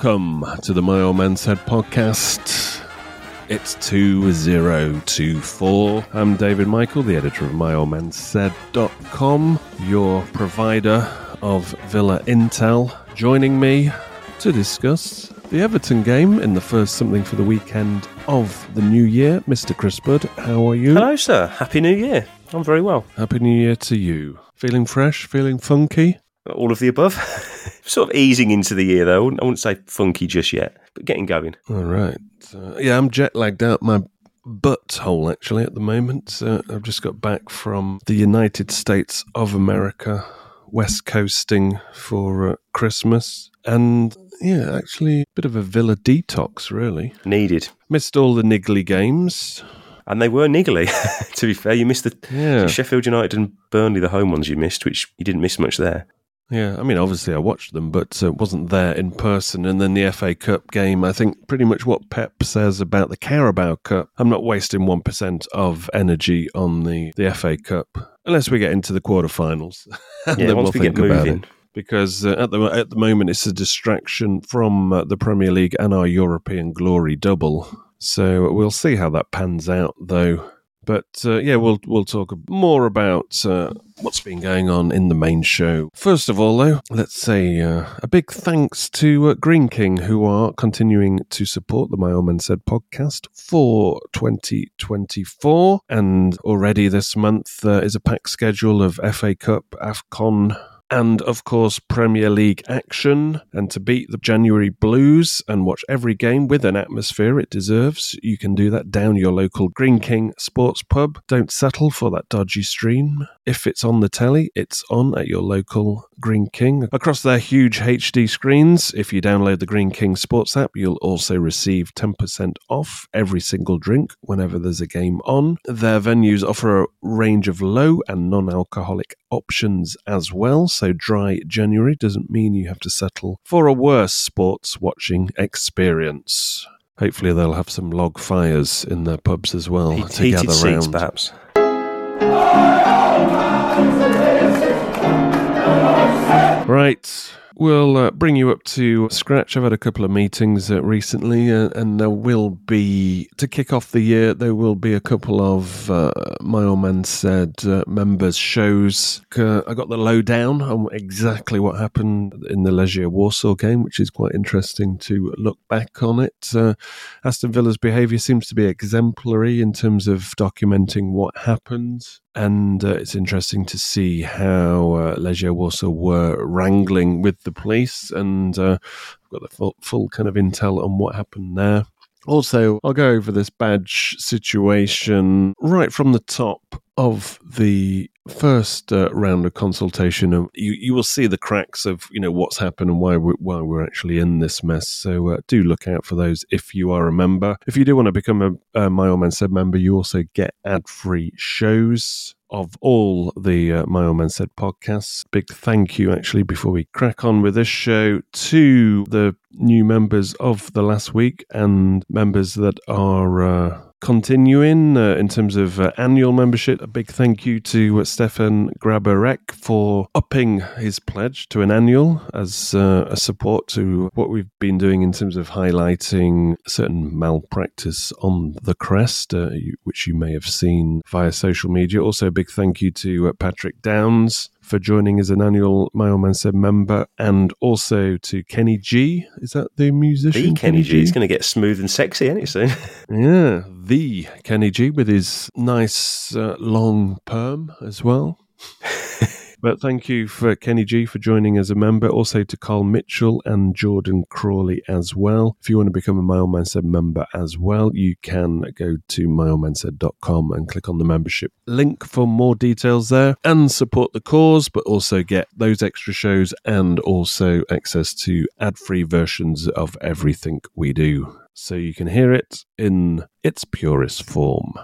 Welcome to the My Old Man Said podcast. It's 2024. I'm David Michael, the editor of myoldmansaid.com, your provider of Villa Intel, joining me to discuss the Everton game in the first something for the weekend of the new year. Mr. Chris Budd, how are you? Hello, sir. Happy New Year. I'm very well. Happy New Year to you. Feeling fresh? Feeling funky? All of the above. sort of easing into the year, though. I wouldn't, I wouldn't say funky just yet, but getting going. All right. Uh, yeah, I'm jet lagged out my butthole actually at the moment. Uh, I've just got back from the United States of America, west coasting for uh, Christmas, and yeah, actually a bit of a villa detox really. Needed. Missed all the niggly games. And they were niggly, to be fair. You missed the Yeah. Sheffield United and Burnley, the home ones you missed, which you didn't miss much there. Yeah, I mean, obviously I watched them, but uh, wasn't there in person. And then the FA Cup game, I think pretty much what Pep says about the Carabao Cup. I'm not wasting 1% of energy on the, the FA Cup, unless we get into the quarterfinals. And Yeah, then once we'll we get about moving. it. Because uh, at the at the moment it's a distraction from uh, the Premier League and our European glory double. So we'll see how that pans out, though. But uh, yeah, we'll we'll talk more about uh, what's been going on in the main show. First of all, though, let's say uh, a big thanks to uh, Greene King, who are continuing to support the My Old Man Said podcast for 2024. And already this month uh, is a packed schedule of FA Cup, AFCON, and of course Premier League action. And to beat the January Blues and watch every game with an atmosphere it deserves, you can do that down your local Greene King Sports Pub. Don't settle for that dodgy stream. If it's on the telly, it's on at your local Greene King. Across their huge HD screens, if you download the Greene King Sports app, you'll also receive 10% off every single drink whenever there's a game on. Their venues offer a range of low and non alcoholic options as well, so dry January doesn't mean you have to settle for a worse sports watching experience. Hopefully, they'll have some log fires in their pubs as well Heat- to gather seats, round. perhaps. Right. We'll uh, bring you up to scratch. I've had a couple of meetings uh, recently, uh, and there will be, to kick off the year, there will be a couple of uh, My Old Man Said uh, members' shows. Uh, I got the lowdown on exactly what happened in the Legia Warsaw game, which is quite interesting to look back on it. Aston Villa's behaviour seems to be exemplary in terms of documenting what happened. And uh, it's interesting to see how uh, Legia Warsaw were wrangling with the police. And uh, I've got the full, full kind of intel on what happened there. Also, I'll go over this badge situation right from the top of the first uh, round of consultation, and you you will see the cracks of you know what's happened and why we why we're actually in this mess. So uh, do look out for those if you are a member. If you do want to become a, a My Old Man Said member, you also get ad free shows of all the uh, My Old Man Said podcasts. Big thank you, actually, before we crack on with this show, to the new members of the last week and members that are. Uh, continuing uh, in terms of uh, annual membership. A big thank you to uh, Stefan Grabarek for upping his pledge to an annual as uh, a support to what we've been doing in terms of highlighting certain malpractice on the crest, uh, which you may have seen via social media. Also, a big thank you to uh, Patrick Downs for joining as an annual My Old Man Said member, and also to Kenny G. Is that the musician? The Kenny G is going to get smooth and sexy, isn't it, soon? Yeah, the Kenny G with his nice uh, long perm as well. But thank you for Kenny G for joining as a member. Also to Carl Mitchell and Jordan Crawley as well. If you want to become a My Old Man Said member as well, you can go to myoldmansaid.com and click on the membership link for more details there and support the cause, but also get those extra shows and also access to ad free versions of everything we do. So you can hear it in its purest form.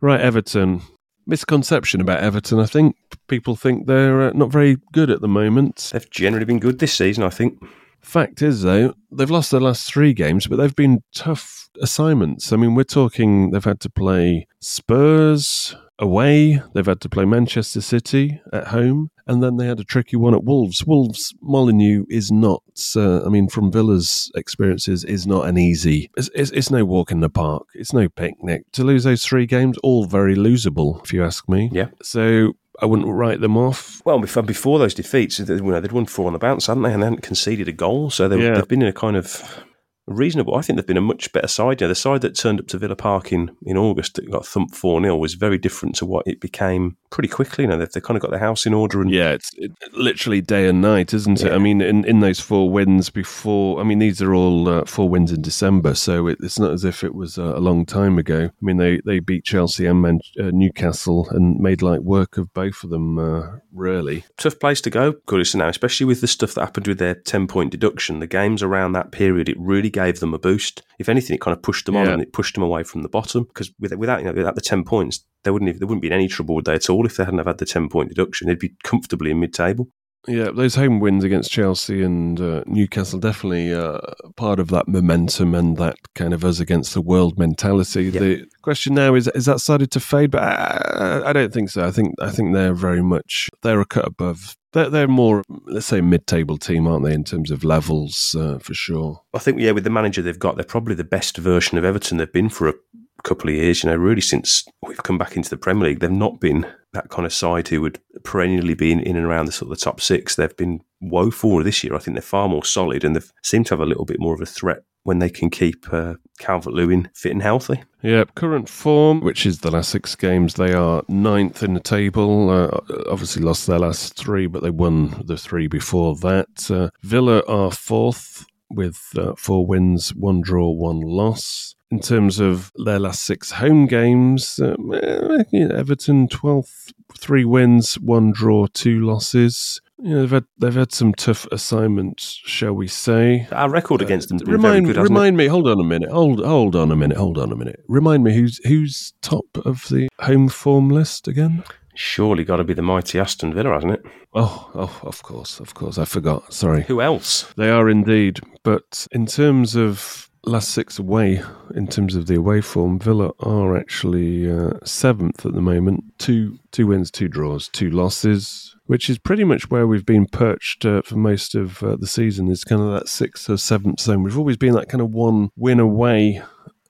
Right, Everton misconception about Everton. I think people think they're uh, not very good at the moment. They've generally been good this season, I think. Fact is, though, they've lost their last three games, but they've been tough assignments. I mean, we're talking they've had to play Spurs away, they've had to play Manchester City at home, and then they had a tricky one at Wolves. Wolves Molyneux is not, uh, I mean, from Villa's experiences, is not an easy. It's, it's, it's no walk in the park. It's no picnic. To lose those three games, all very losable, if you ask me. Yeah. So I wouldn't write them off. Well, before, before those defeats, they- you know, they'd won four on the bounce, hadn't they? And they hadn't conceded a goal. So they, Yeah. they've been in a kind of reasonable. I think they've been a much better side. You know, the side that turned up to Villa Park in, in August that got thumped 4 0 was very different to what it became pretty quickly. You know, they've, they've kind of got their house in order. And Yeah, it's it, literally day and night, isn't it? Yeah. I mean, in, in those four wins before, I mean, these are all uh, four wins in December, so it, it's not as if it was uh, a long time ago. I mean, they, they beat Chelsea and Man- uh, Newcastle and made light work of both of them, uh, really. tough place to go, Goodison now, especially with the stuff that happened with their 10 point deduction. The games around that period, it really gave them a boost. If anything, it kind of pushed them on and it pushed them away from the bottom because without, you know, without the 10 points, they wouldn't have, there wouldn't be in any trouble, would they, at all if they hadn't have had the 10 point deduction. They'd be comfortably in mid table. Yeah, those home wins against Chelsea and uh, Newcastle definitely uh, part of that momentum and that kind of us against the world mentality. Yeah. The question now is: is that started to fade? But I, I don't think so. I think I think they're very much they're a cut above. They're, they're more, let's say, mid-table team, aren't they, in terms of levels uh, for sure? I think, yeah, with the manager they've got, they're probably the best version of Everton they've been for a couple of years. You know, really since we've come back into the Premier League, they've not been that kind of side who would perennially be in, in and around the sort of the top six. They've been woeful this year. I think they're far more solid and they seem to have a little bit more of a threat when they can keep uh, Calvert Lewin fit and healthy. Yeah, current form, which is the last six games, they are ninth in the table. Uh, obviously lost their last three, but they won the three before that. Uh, Villa are fourth with uh, four wins, one draw, one loss. In terms of their last six home games, um, eh, you know, Everton 12th, three wins, one draw, two losses. You know, they've had they've had some tough assignments, shall we say? Our record against them Uh, remind good, hasn't it? remind me. Hold on a minute. Hold hold on a minute. Hold on a minute. Remind me who's who's top of the home form list again? Surely got to be the mighty Aston Villa, hasn't it? Oh, oh, of course, of course. I forgot. Sorry. Who else? They are indeed. But in terms of last six away, in terms of the away form, Villa are actually uh, seventh at the moment. Two two wins, two draws, two losses, which is pretty much where we've been perched uh, for most of uh, the season. Is kind of that sixth or seventh zone. We've always been that kind of one win away.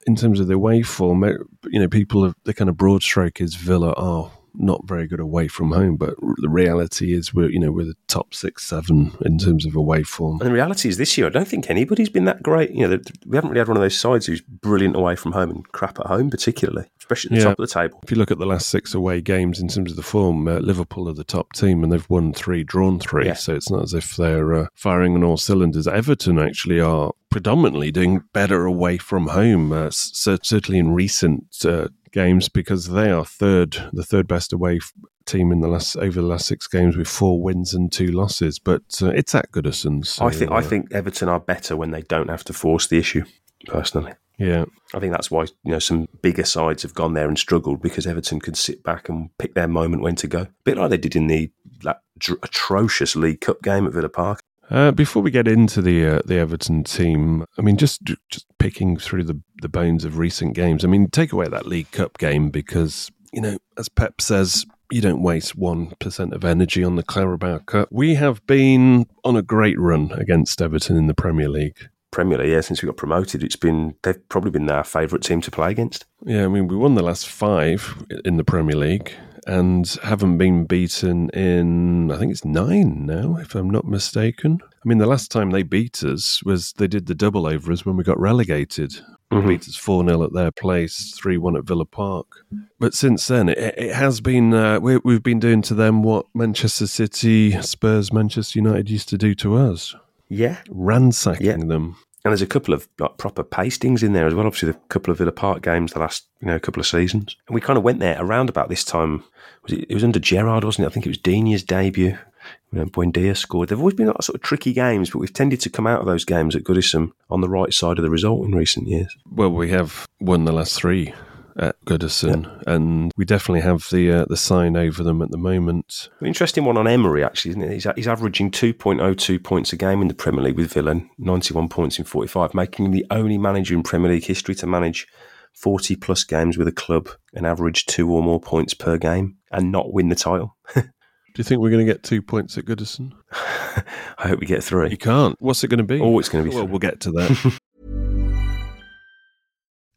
In terms of the away form, uh, you know, people have the kind of broad stroke is Villa are not very good away from home, but the reality is we're you know we're the top six, seven in terms of away form. And the reality is this year, I don't think anybody's been that great. You know, we haven't really had one of those sides who's brilliant away from home and crap at home, particularly, especially at the Yeah. top of the table. If you look at the last six away games in terms of the form, uh, Liverpool are the top team and they've won three, drawn three. Yeah. So it's not as if they're uh, firing on all cylinders. Everton actually are predominantly doing better away from home, uh, certainly in recent uh, games, because they are third, the third best away team in the last over the last six games with four wins and two losses. But uh, it's at Goodison. So, I think I uh, think Everton are better when they don't have to force the issue. Personally, yeah. I think that's why you know some bigger sides have gone there and struggled because Everton could sit back and pick their moment when to go, a bit like they did in the that dr- atrocious League Cup game at Villa Park. Uh, before we get into the uh, the Everton team, I mean, just just picking through the the bones of recent games. I mean, take away that League Cup game because you know, as Pep says, you don't waste one percent of energy on the Carabao Cup. We have been on a great run against Everton in the Premier League. Premier League, yeah, since we got promoted, it's been they've probably been our favourite team to play against. Yeah, I mean, we won the last five in the Premier League and haven't been beaten in, I think it's nine now, if I'm not mistaken. I mean, the last time they beat us was they did the double over us when we got relegated. Mhm. Beat us 4 0 at their place, 3 1 at Villa Park. But since then, it, it has been, uh, we, we've been doing to them what Manchester City, Spurs, Manchester United used to do to us Yeah, ransacking Yeah. them. And there's a couple of like, proper pastings in there as well. Obviously, the couple of Villa Park games the last you know couple of seasons, and we kind of went there around about this time. Was it? It was under Gerrard, wasn't it? I think it was Digne's debut. You know, Buendia scored. They've always been like, sort of tricky games, but we've tended to come out of those games at Goodison on the right side of the result in recent years. Well, we have won the last three at Goodison, and we definitely have the uh, the sign over them at the moment. An interesting one on Emery, actually, isn't it? He's, he's averaging 2.02 points a game in the Premier League with Villa, 91 points in 45, making him the only manager in Premier League history to manage 40 plus games with a club and average two or more points per game and not win the title. Do you think we're going to get two points at Goodison? I hope we get three. You can't. What's it going to be? Oh, it's going to be well, we'll get to that.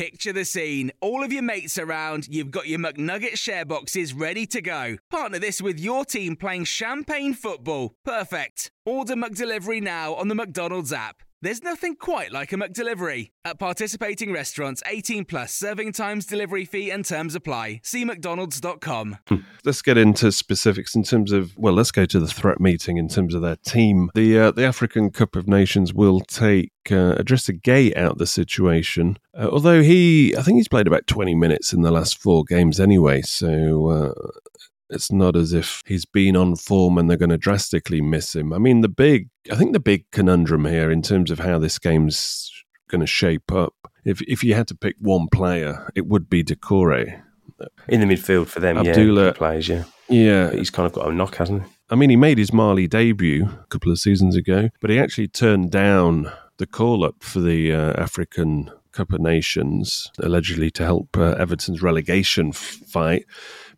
Picture the scene. All of your mates around, you've got your McNugget share boxes ready to go. Partner this with your team playing champagne football. Perfect. Order McDelivery now on the McDonald's app. There's nothing quite like a McDelivery. At participating restaurants, 18 plus serving times, delivery fee, and terms apply. See McDonald's.com. let's get into specifics in terms of well, let's go to the threat meeting in terms of their team. The uh, the African Cup of Nations will take uh, Idrissa Gueye out the situation, uh, although he I think he's played about twenty minutes in the last four games anyway, so. Uh, it's not as if he's been on form and they're going to drastically miss him. I mean, the big, I think the big conundrum here in terms of how this game's going to shape up, if if you had to pick one player, it would be Doucouré. In the midfield for them, Abdullah- yeah, plays, yeah. Yeah, But he's kind of got a knock, hasn't he? I mean, he made his Mali debut a couple of seasons ago, but he actually turned down the call up for the uh, African Cup of Nations, allegedly to help uh, Everton's relegation f- fight.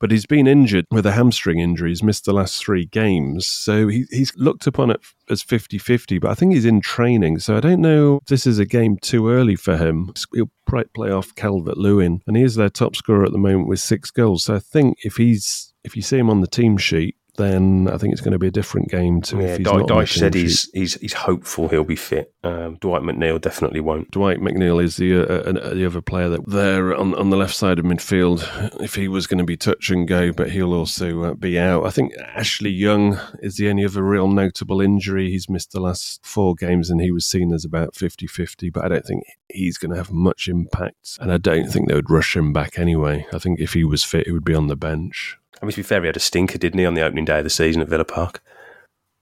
But he's been injured with a hamstring injury. He's missed the last three games. So he, he's looked upon it as 50 50, but I think he's in training. So I don't know if this is a game too early for him. He'll probably play off Calvert Lewin, and he is their top scorer at the moment with six goals. So I think if he's if you see him on the team sheet, then I think it's going to be a different game to Yeah, if he's Dy- not Dyche said he's, he's he's hopeful he'll be fit. Um, Dwight McNeil definitely won't. Dwight McNeil is the uh, uh, the other player that there on on the left side of midfield. If he was going to be touch and go, but he'll also uh, be out. I think Ashley Young is the only other real notable injury. He's missed the last four games, and he was seen as about 50-50, But I don't think he's going to have much impact, and I don't think they would rush him back anyway. I think if he was fit, he would be on the bench. I mean, to be fair, he had a stinker, didn't he, on the opening day of the season at Villa Park?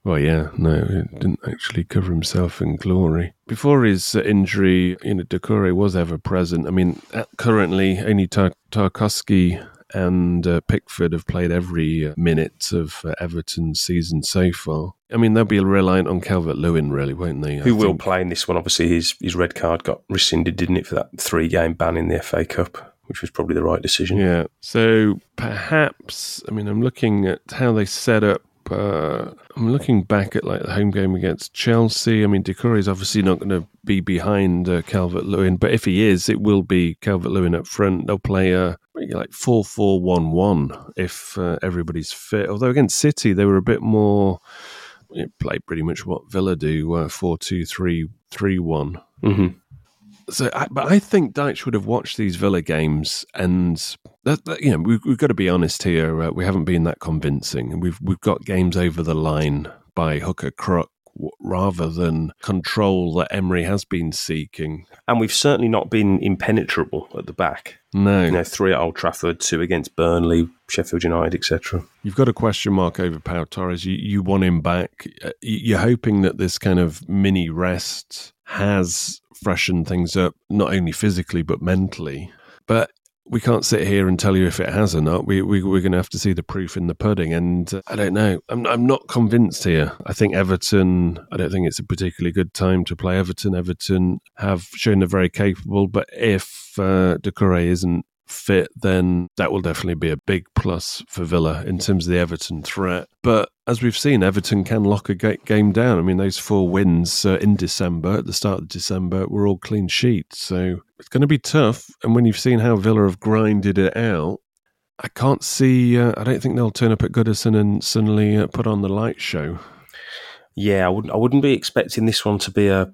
Well, yeah, no, he didn't actually cover himself in glory. Before his uh, injury, you know, Doucouré was ever present. I mean, uh, currently, only Tar- Tarkowski and uh, Pickford have played every uh, minute of uh, Everton's season so far. I mean, they'll be reliant on Calvert Lewin, really, won't they? I Who will think. play in this one? Obviously, his his red card got rescinded, didn't it, for that three game ban in the FA Cup, which was probably the right decision. Yeah. So perhaps, I mean, I'm looking at how they set up. Uh, I'm looking back at like the home game against Chelsea. I mean, Doucouré is obviously not going to be behind uh, Calvert Lewin, but if he is, it will be Calvert Lewin up front. They'll play a like four four one one if uh, everybody's fit. Although against City, they were a bit more. You know, play pretty much what Villa do, uh, four two three three one. hmm So, I, but I think Dyche would have watched these Villa games, and that, that, you know we've, we've got to be honest here. Uh, we haven't been that convincing, and we've we've got games over the line by hook or crook rather than control that Emery has been seeking. And we've certainly not been impenetrable at the back. No, You know, three at Old Trafford, two against Burnley, Sheffield United, etc. You've got a question mark over Pau Torres. You, you want him back. Uh, You're hoping that this kind of mini rest has freshened things up, not only physically but mentally. But we can't sit here and tell you if it has or not. We, we we're going to have to see the proof in the pudding, and uh, I don't know. I'm I'm not convinced here. I think Everton. I don't think it's a particularly good time to play Everton. Everton have shown they're very capable, but if uh, Doucouré isn't fit, then that will definitely be a big plus for Villa in terms of the Everton threat. But as we've seen, Everton can lock a game down. I mean, those four wins uh, in December, at the start of December, were all clean sheets. So it's going to be tough. And when you've seen how Villa have grinded it out, I can't see. Uh, I don't think they'll turn up at Goodison and suddenly uh, put on the light show. Yeah, I wouldn't. I wouldn't be expecting this one to be a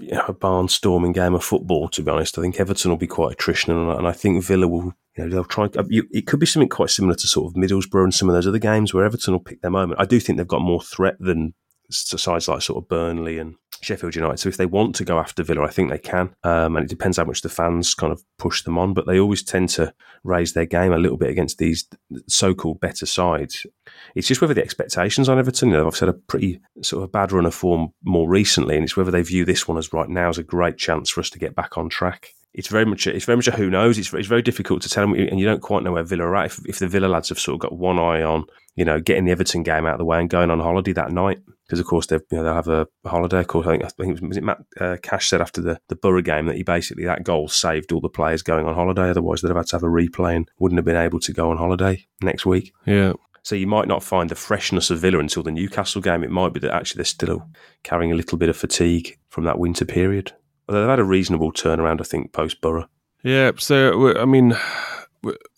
you know, a barnstorming game of football. To be honest, I think Everton will be quite attritional, and I think Villa will. You know, they'll try. uh, It could be something quite similar to sort of Middlesbrough and some of those other games where Everton will pick their moment. I do think they've got more threat than sides like sort of Burnley and Sheffield United. So if they want to go after Villa, I think they can. Um, and it depends how much the fans kind of push them on. But they always tend to raise their game a little bit against these so-called better sides. It's just whether the expectations on Everton, you know, I've said a pretty sort of bad run of form more recently, and it's whether they view this one as right now as a great chance for us to get back on track. It's very much, a, it's very much a who knows. It's, it's very difficult to tell, and you don't quite know where Villa are at. If, if the Villa lads have sort of got one eye on, you know, getting the Everton game out of the way and going on holiday that night, because of course they've, you know, they'll have a holiday. Of course, I think, I think it was, it Matt uh, Cash said after the the Borough game that he basically that goal saved all the players going on holiday. Otherwise, they'd have had to have a replay and wouldn't have been able to go on holiday next week. Yeah. So you might not find the freshness of Villa until the Newcastle game. It might be that actually they're still carrying a little bit of fatigue from that winter period. Although they've had a reasonable turnaround, I think, post Borough. Yeah, so I mean,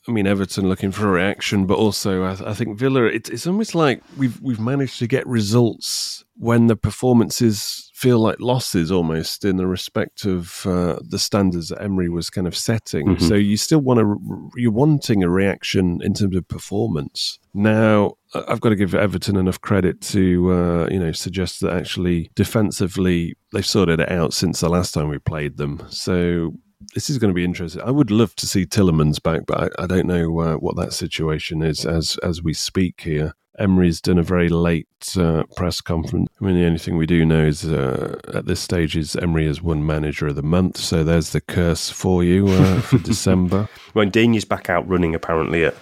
I mean Everton looking for a reaction, but also I, I think Villa. It's it's almost like we've we've managed to get results when the performances feel like losses, almost in the respect of uh, the standards that Emery was kind of setting. Mhm. So you still want to you're wanting a reaction in terms of performance. Now I've got to give Everton enough credit to uh, you know suggest that actually defensively they've sorted it out since the last time we played them. So this is going to be interesting. I would love to see Tielemans back, but I, I don't know uh, what that situation is as as we speak here. Emery's done a very late uh, press conference. I mean, the only thing we do know is uh, at this stage is Emery has won Manager of the Month. So there's the curse for you uh, for December. When Dean is back out running apparently at,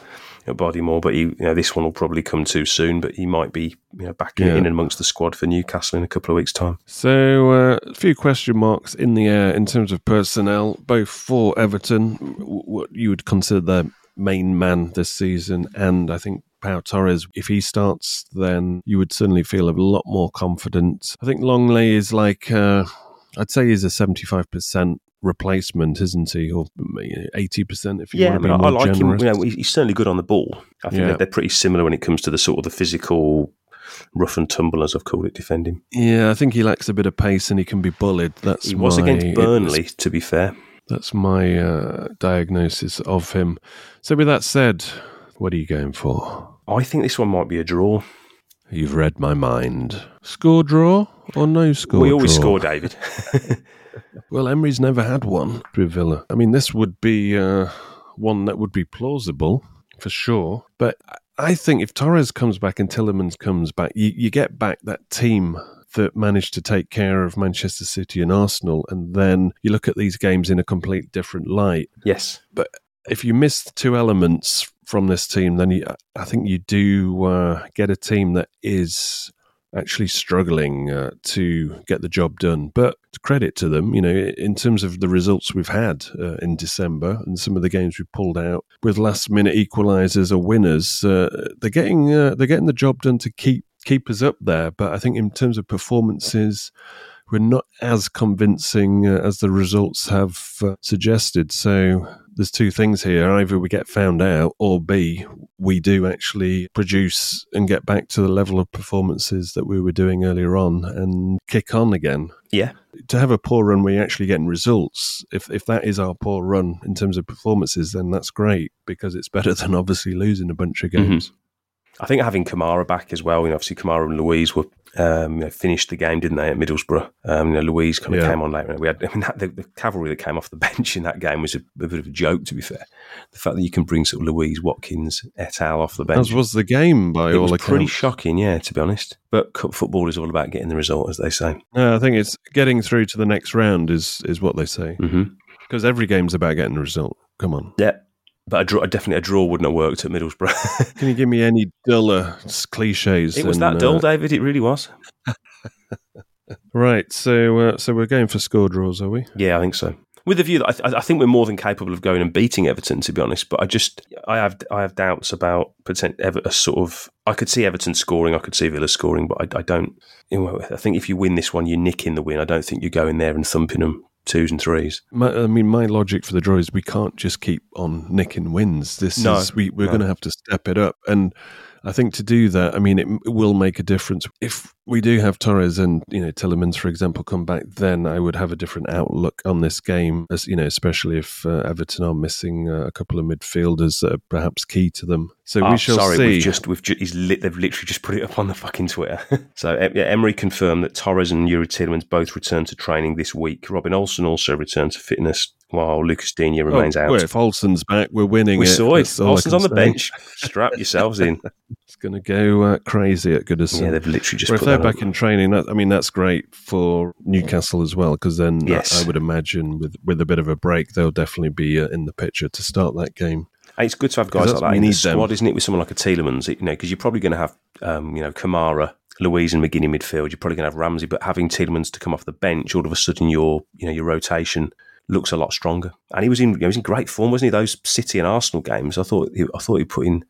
at Bodymoor, but he, you know, this one will probably come too soon. But he might be you know, back Yeah. in amongst the squad for Newcastle in a couple of weeks' time. So uh, a few question marks in the air in terms of personnel, both for Everton, what you would consider their main man this season, and I think Pau Torres. If he starts, then you would certainly feel a lot more confident. I think Lenglet is like, uh, I'd say he's a seventy-five percent replacement, isn't he, or eighty percent if you Yeah, want to mean, be I, more I like generous. him. You know, he's certainly good on the ball. I think Yeah. they're, they're pretty similar when it comes to the sort of the physical rough and tumble, as I've called it, defending. yeah, I think he lacks a bit of pace and he can be bullied. That's He was against Burnley, to be fair. That's my uh, diagnosis of him. So, with that said, what are you going for? I think this one might be a draw. You've read my mind. Score draw or no score? we always draw? score, David. Well, Emery's never had one with Villa. I mean, this would be uh, one that would be plausible for sure. But I- think if Torres comes back and Tielemans comes back, you, you get back that team that managed to take care of Manchester City and Arsenal, and then you look at these games in a completely different light. Yes. But if you miss two elements from this team, then you, I think you do uh, get a team that is actually struggling uh, to get the job done. But credit to them, you know, in terms of the results we've had uh, in December and some of the games we pulled out with last minute equalisers or winners, uh, they're getting uh, they're getting the job done to keep keep us up there. But I think in terms of performances. We're not as convincing uh, as the results have uh, suggested. So there's two things here. Either we get found out, or B, we do actually produce and get back to the level of performances that we were doing earlier on and kick on again. Yeah. To have a poor run where you're actually getting results, if, if that is our poor run in terms of performances, then that's great because it's better than obviously losing a bunch of games. Mm-hmm. I think having Kamara back as well, you know, obviously Kamara and Luiz were um, you know, finished the game, didn't they, at Middlesbrough? Um, you know, Luiz kind of Yeah. came on later. We had, I mean, that, the, the cavalry that came off the bench in that game was a, a bit of a joke, to be fair. The fact that you can bring sort of Luiz Watkins et al. off the bench. As was the game by it all was accounts. pretty shocking, yeah, to be honest. But cup football is all about getting the result, as they say. No, I think it's getting through to the next round is is what they say because every game's about getting the result. Come on, Yeah. But a draw, definitely a draw wouldn't have worked at Middlesbrough. can you give me any duller cliches? it was than, that dull, uh, David. It really was. right? So, uh, so we're going for score draws, are we? Yeah, I think so. With the view that I, th- I think we're more than capable of going and beating Everton, to be honest. But I just I have I have doubts about potent, Ever, a sort of I could see Everton scoring, I could see Villa scoring, but I, I don't. You know, I think if you win this one, you're nicking the win. I don't think you're going there and thumping them twos and threes. My, I mean, my logic for the draw is we can't just keep on nicking wins. This No, is we, we're no. going to have to step it up, and I think to do that, I mean, it, it will make a difference if we do have Torres and you know Tielemans, for example, come back. Then I would have a different outlook on this game, as you know, especially if uh, Everton are missing uh, a couple of midfielders that are perhaps key to them. So Oh, we shall sorry, see. we've just we've ju- lit, they've literally just put it up on the fucking Twitter. so yeah, Emery confirmed that Torres and Youri Tielemans both returned to training this week. Robin Olsen also returned to fitness, while Lucas Digne remains oh, out. well, if Olsen's back, we're winning. we it. saw it. Olsen's on the bench. Strap yourselves in. It's going to go uh, crazy at Goodison. Yeah, they've literally just if they're back up. in training, that, I mean, that's great for Newcastle as well, because then Yes. I would imagine with, with a bit of a break, they'll definitely be uh, in the picture to start that game. And it's good to have guys like that in the need them. squad, isn't it? With someone like a Tielemans, you know, because you're probably going to have, um, you know, Kamara, Luiz, and McGinn in midfield. You're probably going to have Ramsey, but having Tielemans to come off the bench, all of a sudden your, you know, your rotation looks a lot stronger. And he was in, he was in great form, wasn't he? Those City and Arsenal games, I thought, he, I thought he put in,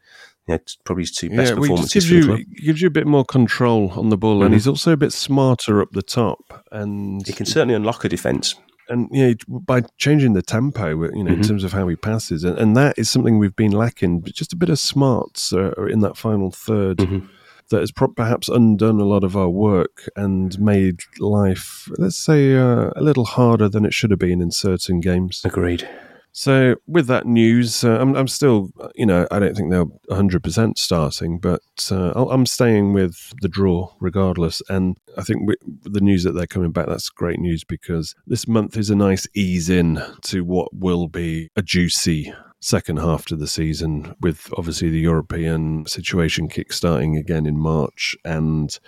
you know, probably his two best well, he performances gives you gives you a bit more control on the ball, and Mhm. he's also a bit smarter up the top. And He can certainly unlock a defence. and you know, by changing the tempo, you know, in Mhm. terms of how he passes, and, and that is something we've been lacking. but Just a bit of smarts uh, in that final 3rd Mhm. That has pro- perhaps undone a lot of our work and made life, let's say, uh, a little harder than it should have been in certain games. Agreed. So, with that news, uh, I'm, I'm still, you know, I don't think they're 100% starting, but uh, I'll- I'm staying with the draw regardless. And I think with the news that they're coming back, that's great news because this month is a nice ease in to what will be a juicy second half to the season with obviously the European situation kick-starting again in March. And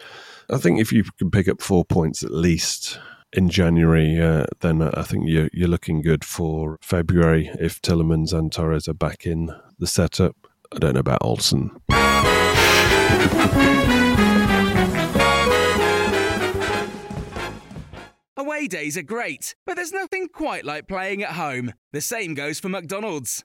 I think if you can pick up four points at least in January, uh, then I think you're, you're looking good for February if Tielemans and Torres are back in the setup. I don't know about Olsen. Away days are great, but there's nothing quite like playing at home. The same goes for McDonald's.